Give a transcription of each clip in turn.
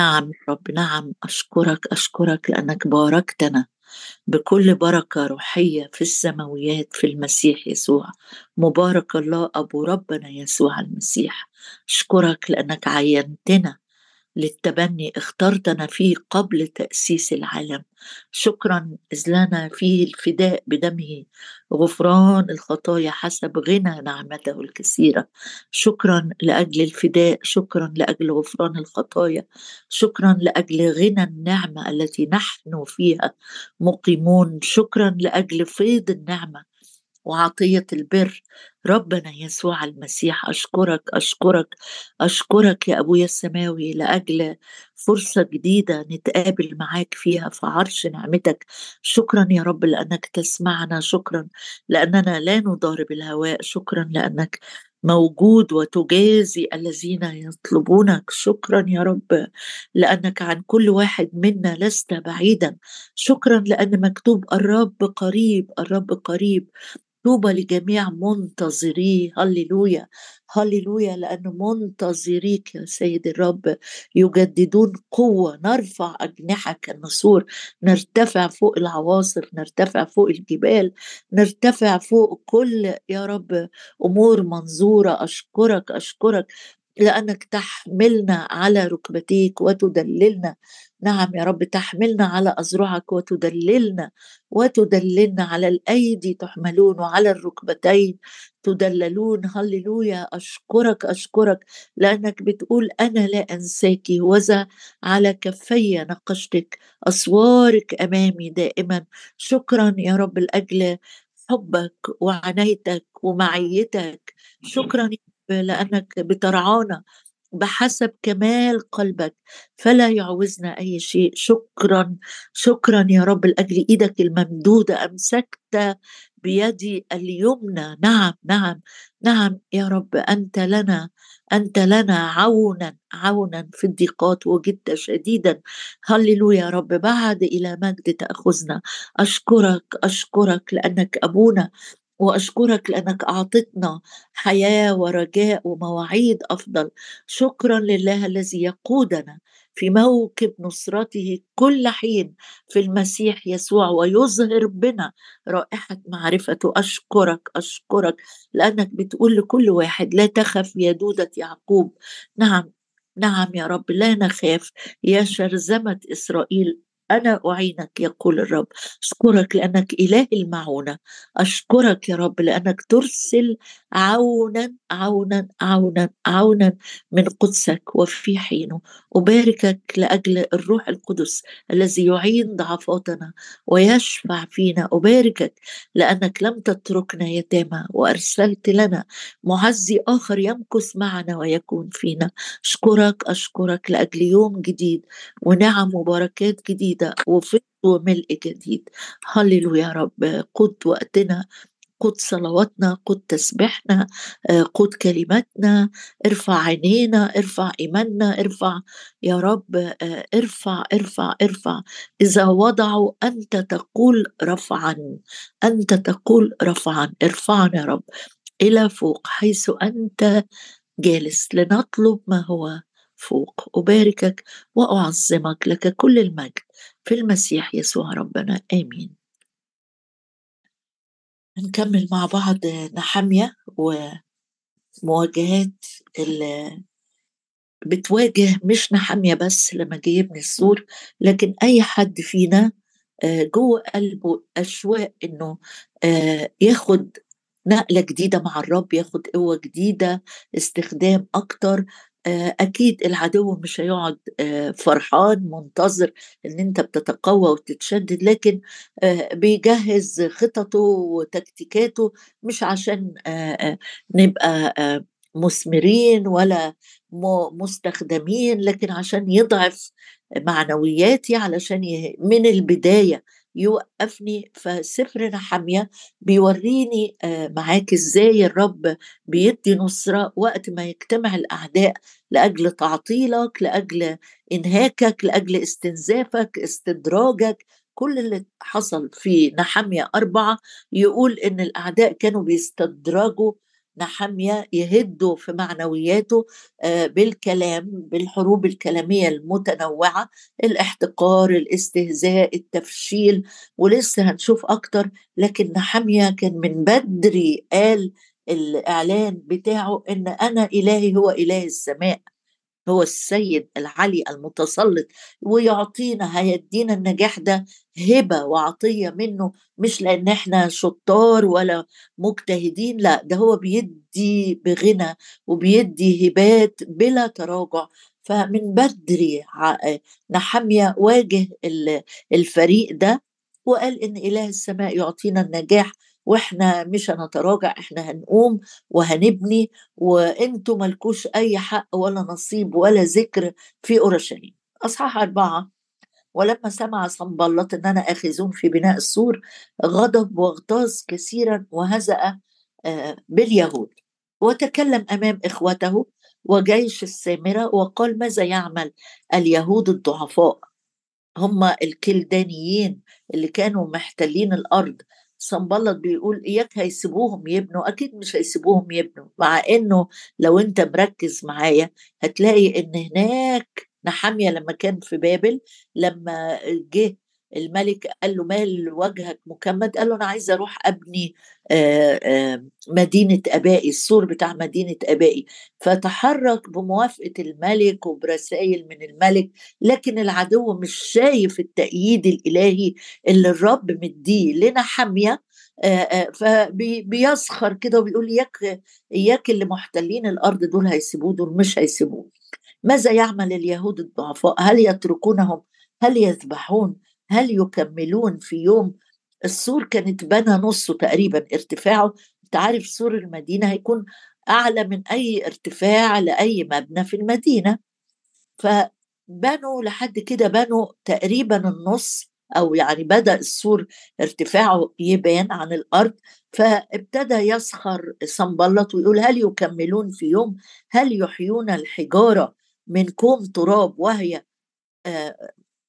نعم رب نعم. أشكرك أشكرك لأنك باركتنا بكل بركة روحية في السماويات في المسيح يسوع. مبارك الله أبو ربنا يسوع المسيح. أشكرك لأنك عينتنا للتبني اخترتنا فيه قبل تأسيس العالم. شكرا إذ لنا فيه الفداء بدمه. غفران الخطايا حسب غنى نعمته الكثيرة. شكرا لأجل الفداء. شكرا لأجل غفران الخطايا. شكرا لأجل غنى النعمة التي نحن فيها مقيمون. شكرا لأجل فيض النعمة وعطية البر. ربنا يسوع المسيح أشكرك أشكرك أشكرك يا أبويا السماوي لأجل فرصة جديدة نتقابل معاك فيها في عرش نعمتك. شكرا يا رب لأنك تسمعنا شكرا لأننا لا نضارب الهواء شكرا لأنك موجود وتجازي الذين يطلبونك. شكرا يا رب لأنك عن كل واحد منا لست بعيدا. شكرا لأن مكتوب الرب قريب الرب قريب. طوبى لجميع منتظريه هللويا. هللويا لأن منتظريك يا سيد الرب يجددون قوة. نرفع أجنحة كالنسور. نرتفع فوق العواصف. نرتفع فوق الجبال. نرتفع فوق كل يا رب أمور منظورة. أشكرك أشكرك. لأنك تحملنا على ركبتيك وتدللنا. نعم يا رب تحملنا على أذرعك وتدللنا وتدللنا على الأيدي تحملون وعلى الركبتين تدللون. هللويا أشكرك أشكرك لأنك بتقول أنا لا أنساك وذا على كفي نقشتك أسوارك أمامي دائما. شكرا يا رب لأجل حبك وعنايتك ومعيتك. شكرا لأنك بترعانا بحسب كمال قلبك فلا يعوزنا أي شيء. شكرا شكرا يا رب. لأجل إيدك الممدودة أمسكت بيدي اليمنى. نعم نعم نعم يا رب. أنت لنا أنت لنا عونا عونا في الضيقات وجدت شديدا. هللويا يا رب. بعد إلى مجد تأخذنا. أشكرك أشكرك لأنك أبونا. وأشكرك لأنك اعطتنا حياة ورجاء ومواعيد أفضل. شكرا لله الذي يقودنا في موكب نصرته كل حين في المسيح يسوع ويظهر بنا رائحة معرفته. أشكرك أشكرك لأنك بتقول لكل واحد لا تخف يا دودة يعقوب. نعم نعم يا رب لا نخاف يا شرذمة إسرائيل. أنا أعينك يقول الرب. أشكرك لأنك إله المعونة. أشكرك يا رب لأنك ترسل عونا عونا عونا عونا من قدسك وفي حينه. أباركك لأجل الروح القدس الذي يعين ضعفاتنا ويشفع فينا. أباركك لأنك لم تتركنا يتامى وأرسلت لنا معزي آخر يمكث معنا ويكون فينا. أشكرك أشكرك لأجل يوم جديد ونعم وبركات جديدة. جديدة وفض وملء جديد. هللويا يا رب قد وقتنا قد صلواتنا قد تسبيحنا آه، قد كلماتنا ارفع عينينا ارفع إيماننا ارفع يا رب آه، ارفع ارفع ارفع. إذا وضعوا أنت تقول رفعا أنت تقول رفعا ارفعنا يا رب. إلى فوق حيث أنت جالس لنطلب ما هو فوق. أباركك وأعظمك لك كل المجد. في المسيح يسوع ربنا. آمين. نكمل مع بعض نحمية ومواجهات اللي بتواجه مش نحمية بس لما جه يبني السور لكن أي حد فينا آه، جوه قلبه أشواق إنه آه، ياخد نقلة جديدة مع الرب ياخد قوة جديدة استخدام أكتر أكيد العدو مش هيقعد آه، فرحان منتظر إن أنت بتتقوى وتتشدد لكن آه، بيجهز خططه وتكتيكاته مش عشان نبقى مثمرين ولا مستخدمين لكن عشان يضعف معنوياتي علشان من البداية يوقفني فسفر نحمية بيوريني آه، معاك إزاي الرب بيدي نصرة وقت ما يجتمع الأعداء لأجل تعطيلك لأجل إنهاكك لأجل استنزافك استدراجك. كل اللي حصل في نحمية أربعة يقول إن الأعداء كانوا بيستدرجوا نحمية يهدوا في معنوياته آه، بالكلام بالحروب الكلامية المتنوعة الاحتقار الاستهزاء التفشيل ولسه هنشوف أكتر لكن نحمية كان من بدري قال الإعلان بتاعه إن أنا إلهي هو إله السماء. هو السيد العلي المتسلط ويعطينا هيدينا النجاح ده هبة وعطية منه مش لأن إحنا شطار ولا مجتهدين لأ ده هو بيدي بغنى وبيدي هبات بلا تراجع. فمن بدري نحمية واجه الفريق ده وقال إن إله السماء يعطينا النجاح وإحنا مش هنتراجع إحنا هنقوم وهنبني وأنتم ملكوش أي حق ولا نصيب ولا ذكر في أورشليم. أصحاح أربعة ولما سمع صنبلط اننا اخذون في بناء السور غضب واغتاظ كثيرا وهزأ آه، باليهود. وتكلم أمام إخوته وجيش السامرة وقال ماذا يعمل اليهود الضعفاء؟ هم الكلدانيين اللي كانوا محتلين الأرض صنبلط بيقول إياك هيسيبوهم يبنوا أكيد مش هيسيبوهم يبنوا مع إنه لو أنت مركز معايا هتلاقي إن هناك نحامية لما كان في بابل لما جه الملك قال له مال وجهك مكمد؟ قال له أنا عايز أروح أبني مدينة آبائي السور بتاع مدينة آبائي. فتحرك بموافقة الملك وبرسائل من الملك لكن العدو مش شايف التأييد الإلهي اللي الرب مديه. لنا حاميه فبيسخر كده وبيقول اياك اياك اللي محتلين الأرض دول هيسيبوه دول مش هيسيبوه. ماذا يعمل اليهود الضعفاء؟ هل يتركونهم؟ هل يذبحون؟ هل يكملون في يوم؟ السور كانت بنى نصه تقريبا ارتفاعه. أنت عارف سور المدينة هيكون أعلى من أي ارتفاع لأي مبنى في المدينة. فبنوا لحد كده بنوا تقريبا النص أو يعني بدأ السور ارتفاعه يبان عن الأرض. فابتدى يسخر صنبلط ويقول هل يكملون في يوم؟ هل يحيون الحجارة من كوم تراب وهي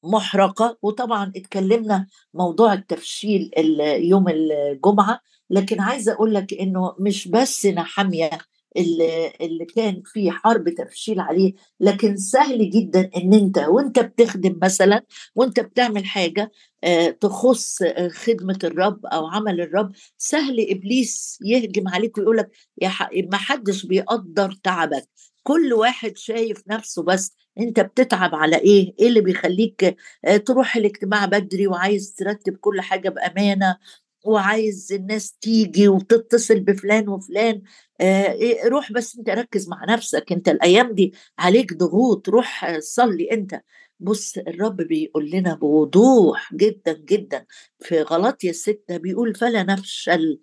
محرقة وطبعا اتكلمنا موضوع التفشيل يوم الجمعة لكن عايزة أقول لك إنه مش بس نحمية اللي, كان في حرب تفشيل عليه لكن سهل جدا إن أنت وأنت بتخدم مثلا وأنت بتعمل حاجة آه، تخص خدمة الرب أو عمل الرب سهل إبليس يهجم عليك ويقول لك ما حدش بيقدر تعبك. كل واحد شايف نفسه بس أنت بتتعب على إيه؟ إيه اللي بيخليك آه، تروح الاجتماع بدري وعايز ترتب كل حاجة بأمانة وعايز الناس تيجي وتتصل بفلان وفلان؟ آه إيه روح بس أنت ركز مع نفسك. أنت الأيام دي عليك ضغوط. روح صلي أنت. بص الرب بيقول لنا بوضوح جدا جدا. في غلطية ستة بيقول فلا نفشل.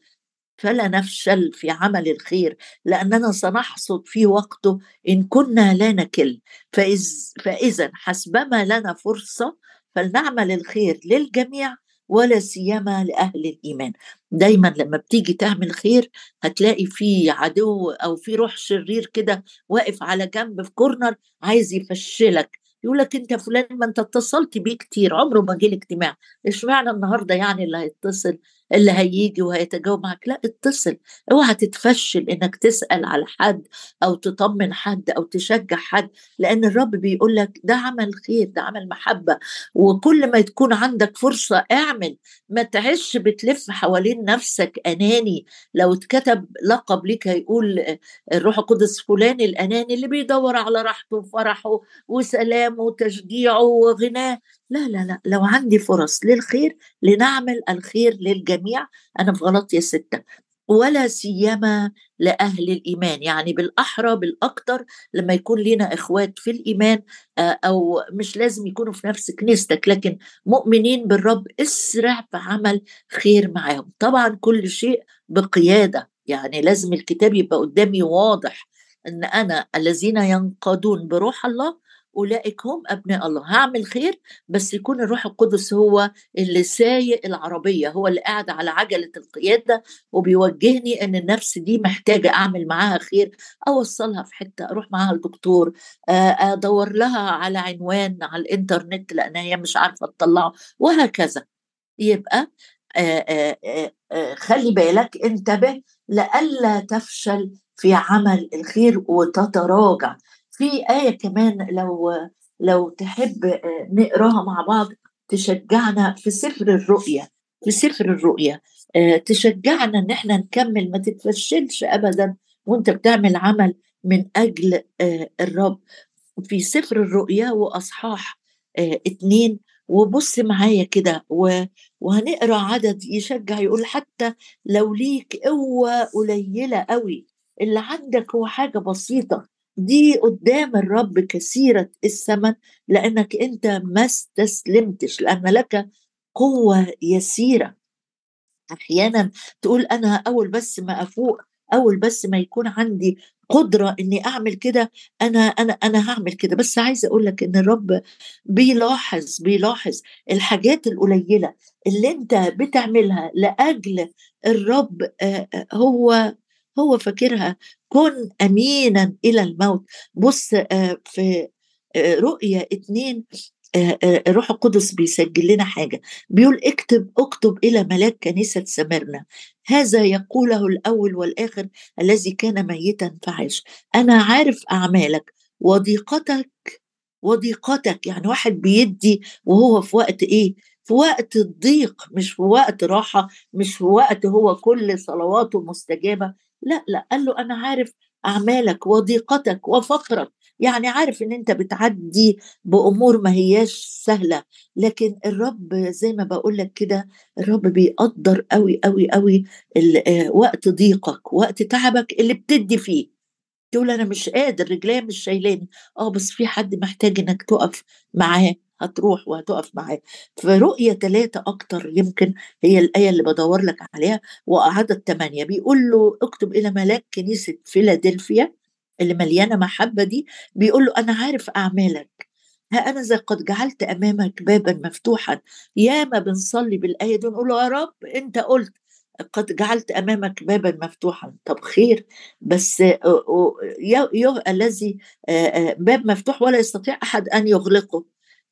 فلا نفشل في عمل الخير لأننا سنحصد في وقته إن كنا لا نكل. فإذ فإذا حسبما لنا فرصة فلنعمل الخير للجميع ولا سيما لأهل الإيمان. دايما لما بتيجي تعمل خير هتلاقي في عدو أو في روح شرير كده واقف على جنب في كورنر عايز يفشلك. يقول لك أنت فلان ما أنت اتصلت بيه كتير عمره ما جه الاجتماع اشمعنى النهارده يعني اللي هيتصل؟ اللي هيجي وهيتجاوب معك لا اتصل. اوعى تتفشل إنك تسأل على حد أو تطمن حد أو تشجع حد لأن الرب بيقول لك ده عمل خير ده عمل محبة. وكل ما تكون عندك فرصة اعمل. ما تعيش بتلف حوالين نفسك أناني. لو اتكتب لقب ليك هيقول الروح القدس فلان الأناني اللي بيدور على راحته وفرحه وسلامه وتشجيعه وغناه. لا لا لا لو عندي فرص للخير لنعمل الخير للجميع أنا في غلطية ستة. ولا سيما لأهل الإيمان يعني بالأحرى بالأكثر لما يكون لنا إخوات في الإيمان آه، أو مش لازم يكونوا في نفس كنيستك لكن مؤمنين بالرب اسرع في عمل خير معاهم. طبعا كل شيء بقيادة يعني لازم الكتاب يبقى قدامي واضح إن أنا الذين ينقادون بروح الله اولئك هم أبناء الله. هعمل خير بس يكون الروح القدس هو اللي سايق العربية هو اللي قاعد على عجلة القيادة وبيوجهني إن النفس دي محتاجة أعمل معاها خير أوصلها في حتة أروح معاها الدكتور أدور لها على عنوان على الإنترنت لأن هي مش عارفة تطلعه وهكذا. يبقى آه، خلي بالك انتبه لئلا تفشل في عمل الخير وتتراجع. في آية كمان لو لو تحب آه، نقراها مع بعض تشجعنا في سفر الرؤيا في سفر الرؤيا آه، تشجعنا إن إحنا نكمل ما تتفشلش ابدا وأنت بتعمل عمل من أجل الرب. في سفر الرؤيا وأصحاح اتنين وبص معايا كده وهنقرأ عدد يشجع يقول حتى لو ليك قوة قليلة قوي اللي عندك هو حاجة بسيطة دي قدام الرب كثيرة الثمن لأنك أنت ما استسلمتش لأن لك قوة يسيرة. أحيانا تقول أنا أول بس ما أفوق أول بس ما يكون عندي قدرة إني أعمل كده أنا أنا أنا هعمل كده. بس عايزة أقول لك إن الرب بيلاحظ بيلاحظ الحاجات القليلة اللي أنت بتعملها لأجل الرب هو هو فاكرها كن امينا إلى الموت. بص في رؤيا اتنين الروح القدس بيسجل لنا حاجة. بيقول اكتب اكتب إلى ملاك كنيسة سمرنا هذا يقوله الأول والآخر الذي كان ميتا فعاش. أنا عارف أعمالك وضيقتك وضيقتك. يعني واحد بيدي وهو في وقت إيه؟ في وقت الضيق مش في وقت راحة مش في وقت هو كل صلواته مستجابة. لا لا قال له أنا عارف أعمالك وضيقتك وفقرك يعني عارف إن أنت بتعدي بأمور ما هياش سهلة لكن الرب زي ما بقول لك كده الرب بيقدر قوي قوي قوي آه، وقت ضيقك وقت تعبك اللي بتدي فيه. تقول أنا مش قادر رجليا مش شايلاني. آه بس في حد محتاج إنك تقف معاه. هتروح وهتقف معاه. فرؤية ثلاثة أكتر يمكن هي الآية اللي بدور لك عليها وعدد ثمانية بيقول له اكتب إلى ملاك كنيسة فيلادلفيا اللي مليانة محبة دي بيقول له أنا عارف أعمالك. ها أنا ذا قد جعلت أمامك بابا مفتوحا. ياما بنصلي بالآية دي نقول له يا رب أنت قلت قد جعلت أمامك بابا مفتوحا. طب خير بس الذي باب مفتوح ولا يستطيع أحد أن يغلقه.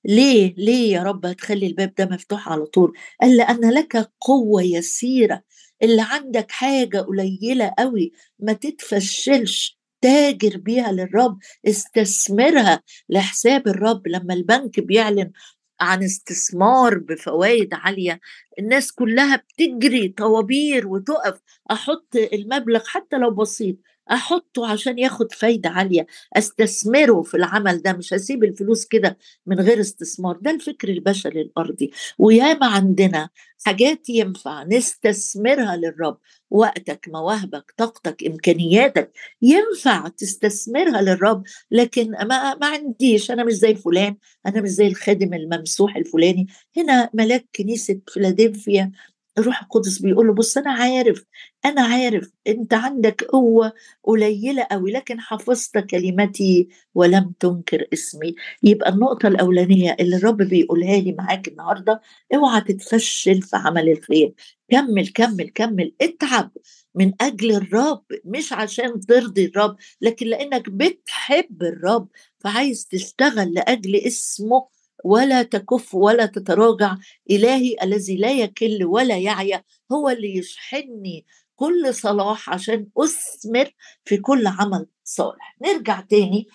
ليه؟ ليه يا رب هتخلي الباب ده مفتوح على طول؟ قال لأن لك قوة يسيرة. اللي عندك حاجة قليلة قوي ما تتفشلش. تاجر بيها للرب استثمرها لحساب الرب. لما البنك بيعلن عن استثمار بفوائد عالية الناس كلها بتجري طوابير وتقف. أحط المبلغ حتى لو بسيط. أحطه عشان ياخد فايدة عالية. أستثمره في العمل ده مش هسيب الفلوس كده من غير استثمار. ده الفكر البشري الأرضي. وياما عندنا حاجات ينفع نستثمرها للرب. وقتك مواهبك طاقتك إمكانياتك ينفع تستثمرها للرب. لكن ما, ما عنديش. أنا مش زي فلان. أنا مش زي الخادم الممسوح الفلاني. هنا ملاك كنيسة فيلادلفيا الروح القدس بيقول له بص أنا عارف أنا عارف أنت عندك قوة قليلة قوي لكن حفظت كلمتي ولم تنكر اسمي. يبقى النقطة الأولانية اللي الرب بيقولها لي معاك النهارده اوعى تتفشل في عمل الخير. كمل كمل كمل. اتعب من أجل الرب مش عشان ترضي الرب لكن لأنك بتحب الرب فعايز تشتغل لأجل اسمه. ولا تكف ولا تتراجع. إلهي الذي لا يكل ولا يعيا هو اللي يشحنني كل صلاح عشان أثمر في كل عمل صالح. نرجع تاني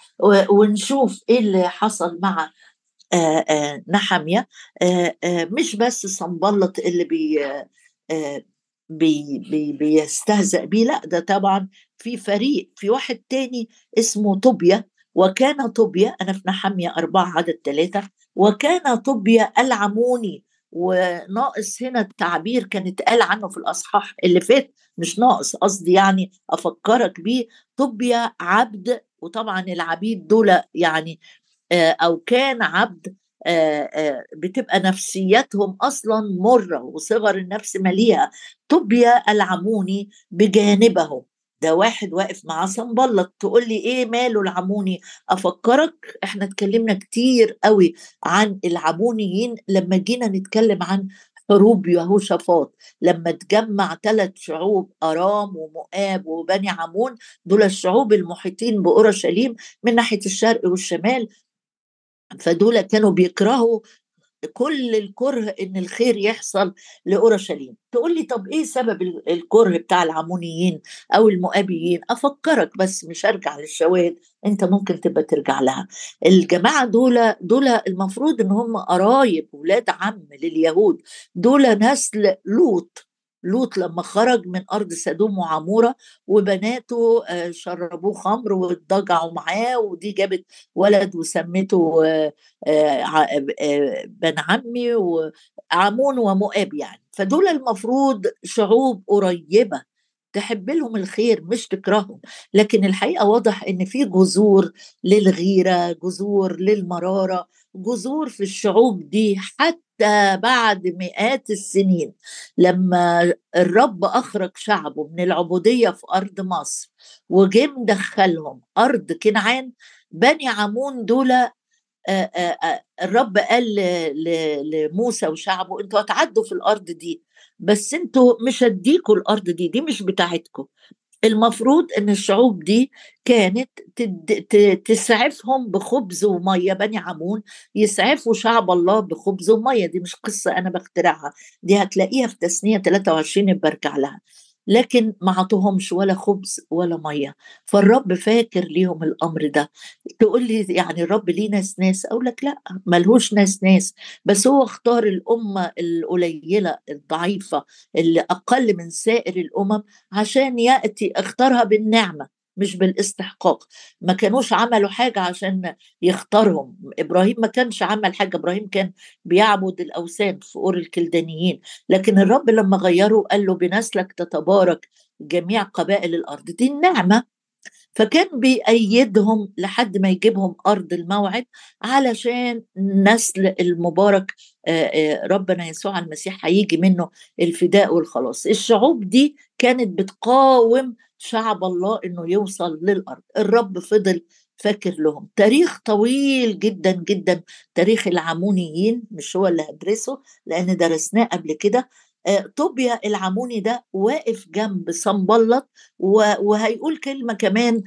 ونشوف إيه اللي حصل مع نحمية. مش بس صنبلط اللي بي بي بي بيستهزأ بيه لا ده طبعا في فريق. في واحد تاني اسمه طوبيا وكان طوبيا أنا في نحمية أربعة عدد ثلاثة وكان طوبيا ألعموني وناقص هنا التعبير كان اتقال عنه في الأصحاح اللي فات مش ناقص قصدي يعني أفكرك بيه طوبيا عبد وطبعا العبيد دول يعني آه، أو كان عبد آه، آه، بتبقى نفسيتهم أصلا مرة وصغر النفس مليئة طوبيا ألعموني بجانبه. ده واحد واقف مع صنبلط تقول لي إيه ماله العموني؟ أفكرك إحنا اتكلمنا كتير قوي عن العمونيين لما جينا نتكلم عن حروب يهوشافاط لما تجمع ثلاث شعوب أرام ومؤاب وبني عمون دول الشعوب المحيطين بأورشليم من ناحية الشرق والشمال فدول كانوا بيكرهوا كل الكره إن الخير يحصل لأورشليم. تقول لي طب إيه سبب الكره بتاع العمونيين أو المؤابيين؟ أفكرك بس مش ارجع للشواهد أنت ممكن تبقى ترجع لها. الجماعة دول دول المفروض إن هم قرايب ولاد عم لليهود دول نسل لوط. لوط لما خرج من أرض سدوم وعمورة وبناته آه، شربوه خمر واتضجعوا معاه ودي جابت ولد وسمته آه، آه، بن عمي وعمون ومؤاب يعني. فدول المفروض شعوب قريبة تحب لهم الخير مش تكرههم. لكن الحقيقة واضح إن في جذور للغيرة جذور للمرارة جذور في الشعوب دي حتى بعد مئات السنين. لما الرب أخرج شعبه من العبودية في أرض مصر وجه مدخلهم أرض كنعان بني عمون دول الرب قال لموسى وشعبه أنتوا هتعدوا في الأرض دي بس أنتوا مش هديكوا الأرض دي دي مش بتاعتكم. المفروض إن الشعوب دي كانت تسعفهم بخبز ومية. بني عمون يسعفوا شعب الله بخبز ومية. دي مش قصة أنا بخترعها. دي هتلاقيها في تسنية 23 برجع لها لكن ما عطوهمش ولا خبز ولا مية. فالرب فاكر ليهم الأمر ده. تقول لي يعني الرب ليه ناس ناس؟ أقول لك لأ ملهوش ناس ناس. بس هو اختار الأمة القليلة الضعيفة اللي أقل من سائر الأمم عشان يأتي اختارها بالنعمة. مش بالاستحقاق. ما كانوش عملوا حاجة عشان يختارهم. إبراهيم ما كانش عمل حاجة. إبراهيم كان بيعبد الأوثان في أور الكلدانيين. لكن الرب لما غيره قال له بنسلك تتبارك جميع قبائل الأرض. دي النعمة. فكان بيأيدهم لحد ما يجيبهم أرض الموعد علشان نسل المبارك ربنا يسوع المسيح هيجي منه الفداء والخلاص. الشعوب دي كانت بتقاوم شعب الله إنه يوصل للأرض. الرب فضل فاكر لهم. تاريخ طويل جدا جدا. تاريخ العمونيين مش هو اللي هدرسه لأن درسناه قبل كده. طوبيا العموني ده واقف جنب صنبلط وهيقول كلمة كمان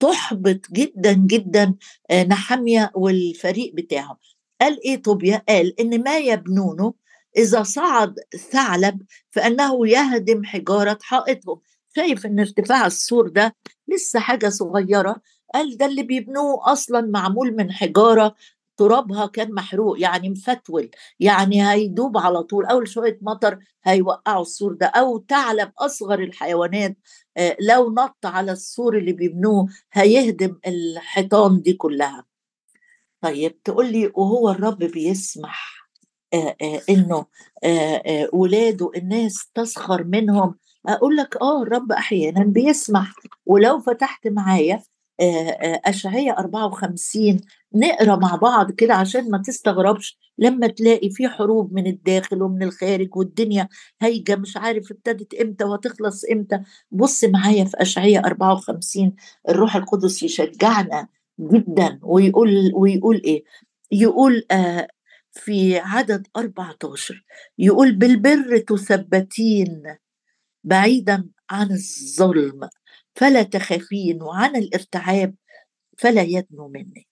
تحبط جدا جدا نحمية والفريق بتاعه. قال إيه طوبيا؟ قال إن ما يبنونه إذا صعد ثعلب فإنه يهدم حجارة حائطهم. شايف إن ارتفاع السور ده لسه حاجة صغيرة؟ قال ده اللي بيبنوه أصلا معمول من حجارة ترابها كان محروق يعني مفتول يعني هيدوب على طول. أول شوية مطر هيوقعوا السور ده أو ثعلب أصغر الحيوانات آه، لو نط على السور اللي بيبنوه هيهدم الحيطان دي كلها. طيب تقول لي وهو الرب بيسمح آه، آه، إنه ولاده الناس تسخر منهم؟ أقول لك آه الرب أحيانا بيسمح. ولو فتحت معايا أشعية 54 نقرأ مع بعض كده عشان ما تستغربش. لما تلاقي في حروب من الداخل ومن الخارج والدنيا هايجة مش عارف ابتدت إمتى وهتخلص إمتى. بص معايا في أشعية 54 الروح القدس يشجعنا جدا ويقول ويقول إيه؟ يقول آه في عدد 14 يقول بالبر تثبتين بعيدا عن الظلم فلا تخافين وعن الارتعاب فلا يدنو منك.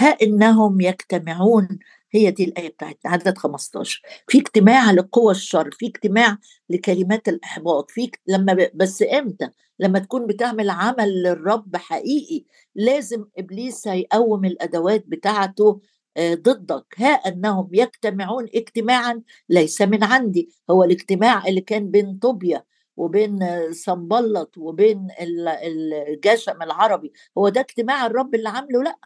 ها إنهم يجتمعون هي دي الآية بتاعتنا عدد 15 في اجتماع لقوى الشر في اجتماع لكلمات الإحباط في لما. بس إمتى؟ لما تكون بتعمل عمل للرب حقيقي لازم إبليس هيقوم الأدوات بتاعته آه، ضدك. ها أنهم يجتمعون اجتماعا ليس من عندي. هو الاجتماع اللي كان بين طوبيا وبين صنبلط وبين الجشم العربي هو ده اجتماع الرب اللي عامله؟ لأ.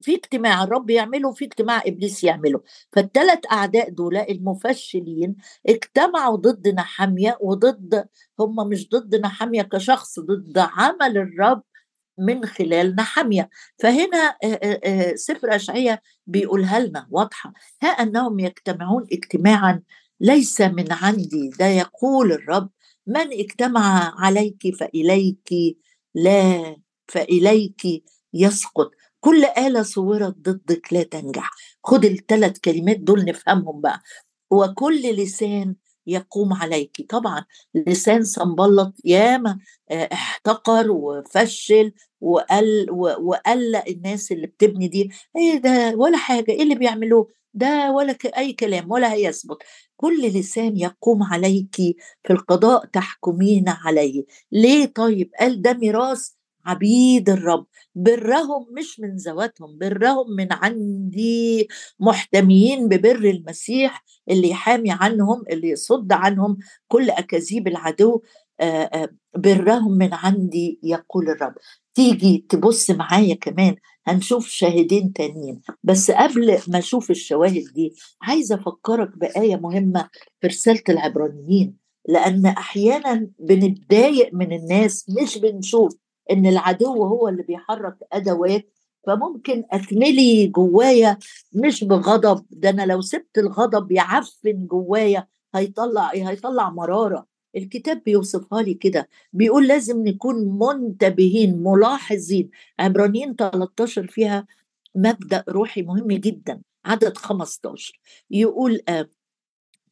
في اجتماع الرب يعمله وفي اجتماع إبليس يعمله. فالثلاث أعداء دول المفشلين اجتمعوا ضد نحامية وضد هم مش ضد نحامية كشخص ضد عمل الرب من خلال نحامية. فهنا سفر اشعياء بيقولها لنا واضحة. ها أنهم يجتمعون اجتماعا ليس من عندي ده يقول الرب. من اجتمع عليك فإليك لا فإليك يسقط. كل آلة صورت ضدك لا تنجح. خد الثلاث كلمات دول نفهمهم بقى. وكل لسان يقوم عليك. طبعا لسان صنبلط ياما آه، احتقر وفشل وقل وقلق الناس اللي بتبني دي. إيه ده؟ ولا حاجة. إيه اللي بيعملوه؟ ده ولا أي كلام ولا هيثبت. كل لسان يقوم عليك في القضاء تحكمين عليه. ليه طيب؟ قال ده ميراث عبيد الرب. برهم مش من ذواتهم برهم من عندي محتميين ببر المسيح اللي يحامي عنهم اللي يصد عنهم كل أكاذيب العدو. برهم من عندي يقول الرب. تيجي تبص معايا كمان هنشوف شاهدين تانيين. بس قبل ما أشوف الشواهد دي عايزه أفكرك بآية مهمة في رسالة العبرانيين. لأن أحيانا بنتضايق من الناس مش بنشوف. إن العدو هو اللي بيحرك أدوات فممكن أتملي جوايا مش بغضب ده أنا لو سبت الغضب يعفن جوايا هيطلع إيه؟ هيطلع مرارة. الكتاب بيوصفها لي كده بيقول لازم نكون منتبهين ملاحظين. عبرانيين 13 فيها مبدأ روحي مهم جدا عدد 15 يقول آه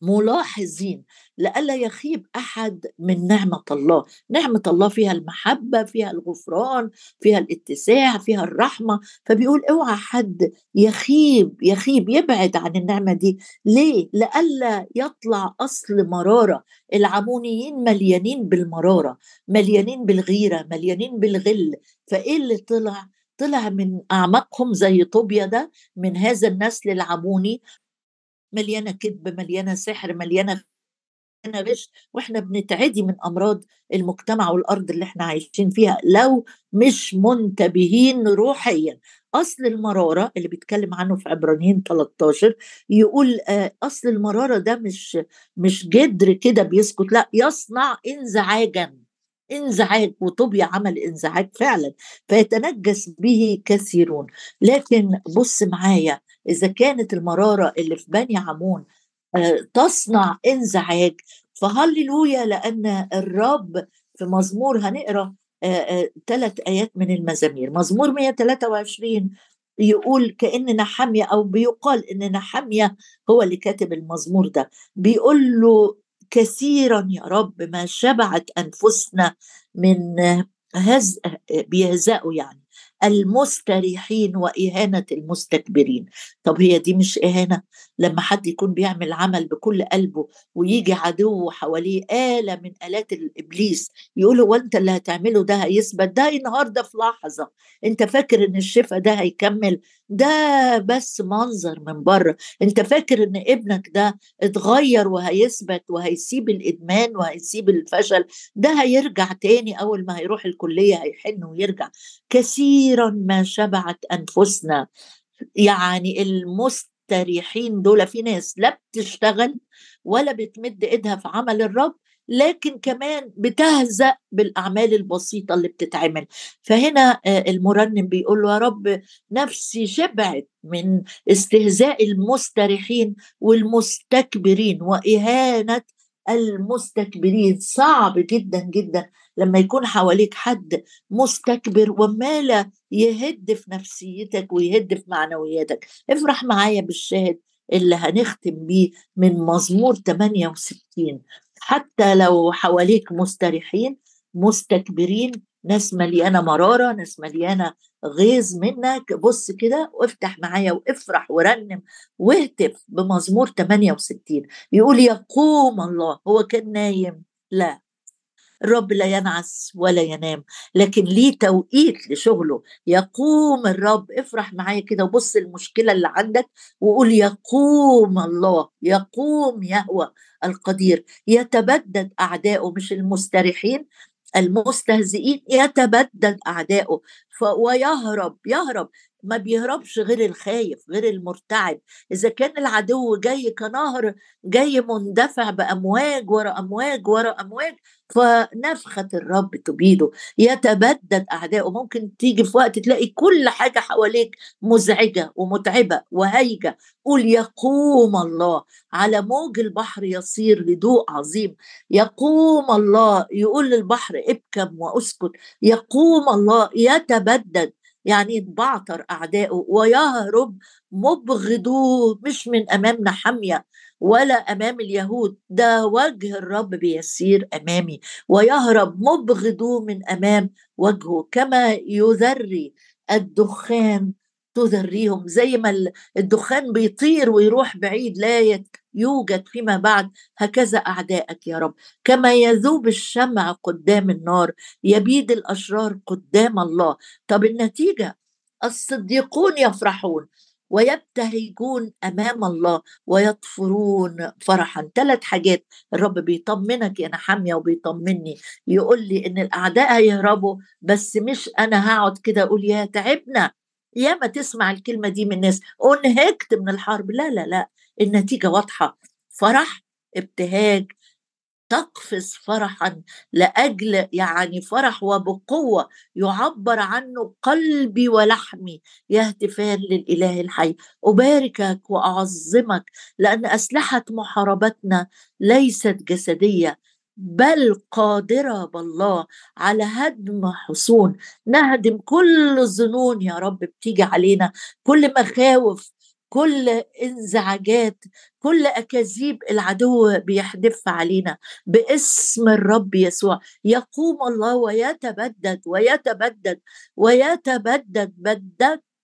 ملاحظين لئلا يخيب أحد من نعمة الله. نعمة الله فيها المحبة فيها الغفران فيها الاتساع فيها الرحمة. فبيقول أوعى حد يخيب يخيب يبعد عن النعمة دي. ليه؟ لئلا يطلع أصل مرارة. العمونيين مليانين بالمرارة مليانين بالغيرة مليانين بالغل. فإيه اللي طلع؟ طلع من أعماقهم زي طوبيا ده من هذا النسل العموني. مليانة كذب مليانة سحر مليانة غش وإحنا بنتعدي من أمراض المجتمع والأرض اللي إحنا عايشين فيها لو مش منتبهين روحيا. أصل المرارة اللي بيتكلم عنه في عبرانيين 13 يقول آه، أصل المرارة ده مش مش جدر كده بيسكت لا يصنع انزعاجا إنزعاج وطوبيا عمل إنزعاج فعلا فيتنجس به كثيرون. لكن بص معايا إذا كانت المرارة اللي في بني عمون آه، تصنع انزعاج فهللويا لأن الرب في مزمور هنقرأ ثلاث آه، آه، آيات من المزامير. مزمور 123 يقول كأن نحمية أو بيقال إن نحمية هو اللي كاتب المزمور ده. بيقول له كثيرا يا رب ما شبعت أنفسنا من هز بيهزأوا يعني. المستريحين وإهانة المستكبرين. طب هي دي مش إهانة؟ لما حد يكون بيعمل عمل بكل قلبه ويجي عدو حواليه آلة من آلات الإبليس يقول هو أنت اللي هتعمله ده هيثبت؟ ده النهارده في لحظة. أنت فاكر إن الشفاء ده هيكمل؟ ده بس منظر من بره. أنت فاكر إن ابنك ده اتغير وهيثبت وهيسيب الإدمان وهيسيب الفشل؟ ده هيرجع تاني أول ما هيروح الكلية هيحن ويرجع. كثيرا ما شبعت أنفسنا. يعني المستريحين دول في ناس لا بتشتغل ولا بتمد إيدها في عمل الرب لكن كمان بتهزأ بالأعمال البسيطة اللي بتتعمل. فهنا آه، المرنم بيقول يا رب نفسي شبعت من استهزاء المستريحين والمستكبرين وإهانة المستكبرين. صعب جدا جدا لما يكون حواليك حد مستكبر ومال يهد في نفسيتك ويهد في معنوياتك. افرح معايا بالشاهد اللي هنختم بيه من مزمور 68 حتى لو حواليك مستريحين مستكبرين ناس مليانة مرارة ناس مليانة غيظ منك بص كده وافتح معايا وافرح ورنم واهتف بمزمور 68 يقول يقوم الله هو كان نايم. لا. الرب لا ينعس ولا ينام لكن ليه توقيت لشغله؟ يقوم الرب افرح معايا كده وبص المشكلة اللي عندك وقول يقوم الله يقوم يهوى القدير يتبدد اعدائه مش المستريحين المستهزئين يتبدد اعدائه ويهرب يهرب. ما بيهربش غير الخايف غير المرتعب. إذا كان العدو جاي كنهر جاي مندفع بأمواج ورا أمواج ورا أمواج فنفخة الرب تبيده. يتبدد أعدائه ممكن تيجي في وقت تلاقي كل حاجة حواليك مزعجة ومتعبة وهيجة قول يقوم الله. على موج البحر يصير هدوء عظيم. يقوم الله. يقول للبحر ابكم واسكت. يقوم الله. يتبدد يعني يتبعتر أعدائه ويهرب مبغضوه مش من أمامنا حمية ولا أمام اليهود. ده وجه الرب بيسير أمامي. ويهرب مبغض من أمام وجهه كما يذري الدخان تذريهم زي ما الدخان بيطير ويروح بعيد لا يوجد فيما بعد هكذا أعدائك يا رب. كما يذوب الشمع قدام النار يبيد الأشرار قدام الله. طب النتيجة؟ الصديقون يفرحون ويبتهجون أمام الله ويطفرون فرحا. ثلاث حاجات الرب بيطمنك يا حامية وبيطمني. يقول لي إن الأعداء هيهربوا بس مش أنا هقعد كده أقول يا تعبنا. يا ما تسمع الكلمة دي من الناس. انهكت من الحرب. لا لا لا. النتيجة واضحة. فرح ابتهاج. تقفز فرحا. لأجل يعني فرح وبقوة يعبر عنه قلبي ولحمي. يهتفان للإله الحي. أباركك وأعظمك. لأن أسلحة محاربتنا ليست جسدية. بل قادرة بالله على هدم حصون. نهدم كل الظنون يا رب بتيجي علينا. كل مخاوف كل انزعاجات كل أكاذيب العدو بيحدفها علينا. باسم الرب يسوع يقوم الله ويتبدد ويتبدد ويتبدد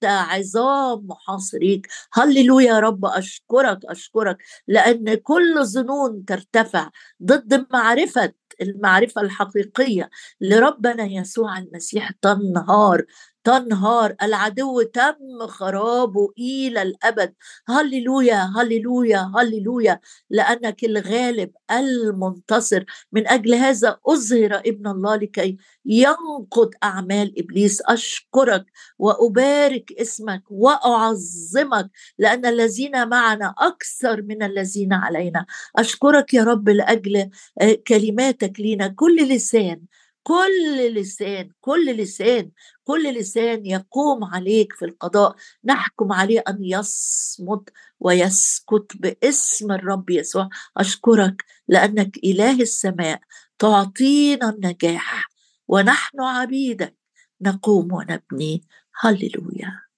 بددت عظام محاصريك هللويا يا رب أشكرك أشكرك لأن كل ظنون ترتفع ضد معرفة المعرفة الحقيقية لربنا يسوع المسيح تنهار. تنهار العدو تم خرابه إلى الأبد. هللويا هللويا هللويا. لأنك الغالب المنتصر. من أجل هذا أظهر ابن الله لكي ينقض أعمال إبليس. أشكرك وأبارك اسمك وأعظمك لأن الذين معنا أكثر من الذين علينا. أشكرك يا رب لأجل آه، كلماتك لينا. كل لسان كل لسان كل لسان كل لسان يقوم عليك في القضاء. نحكم عليه أن يصمت ويسكت باسم الرب يسوع. أشكرك لأنك إله السماء تعطينا النجاح ونحن عبيدك. نقوم ونبني. هللويا.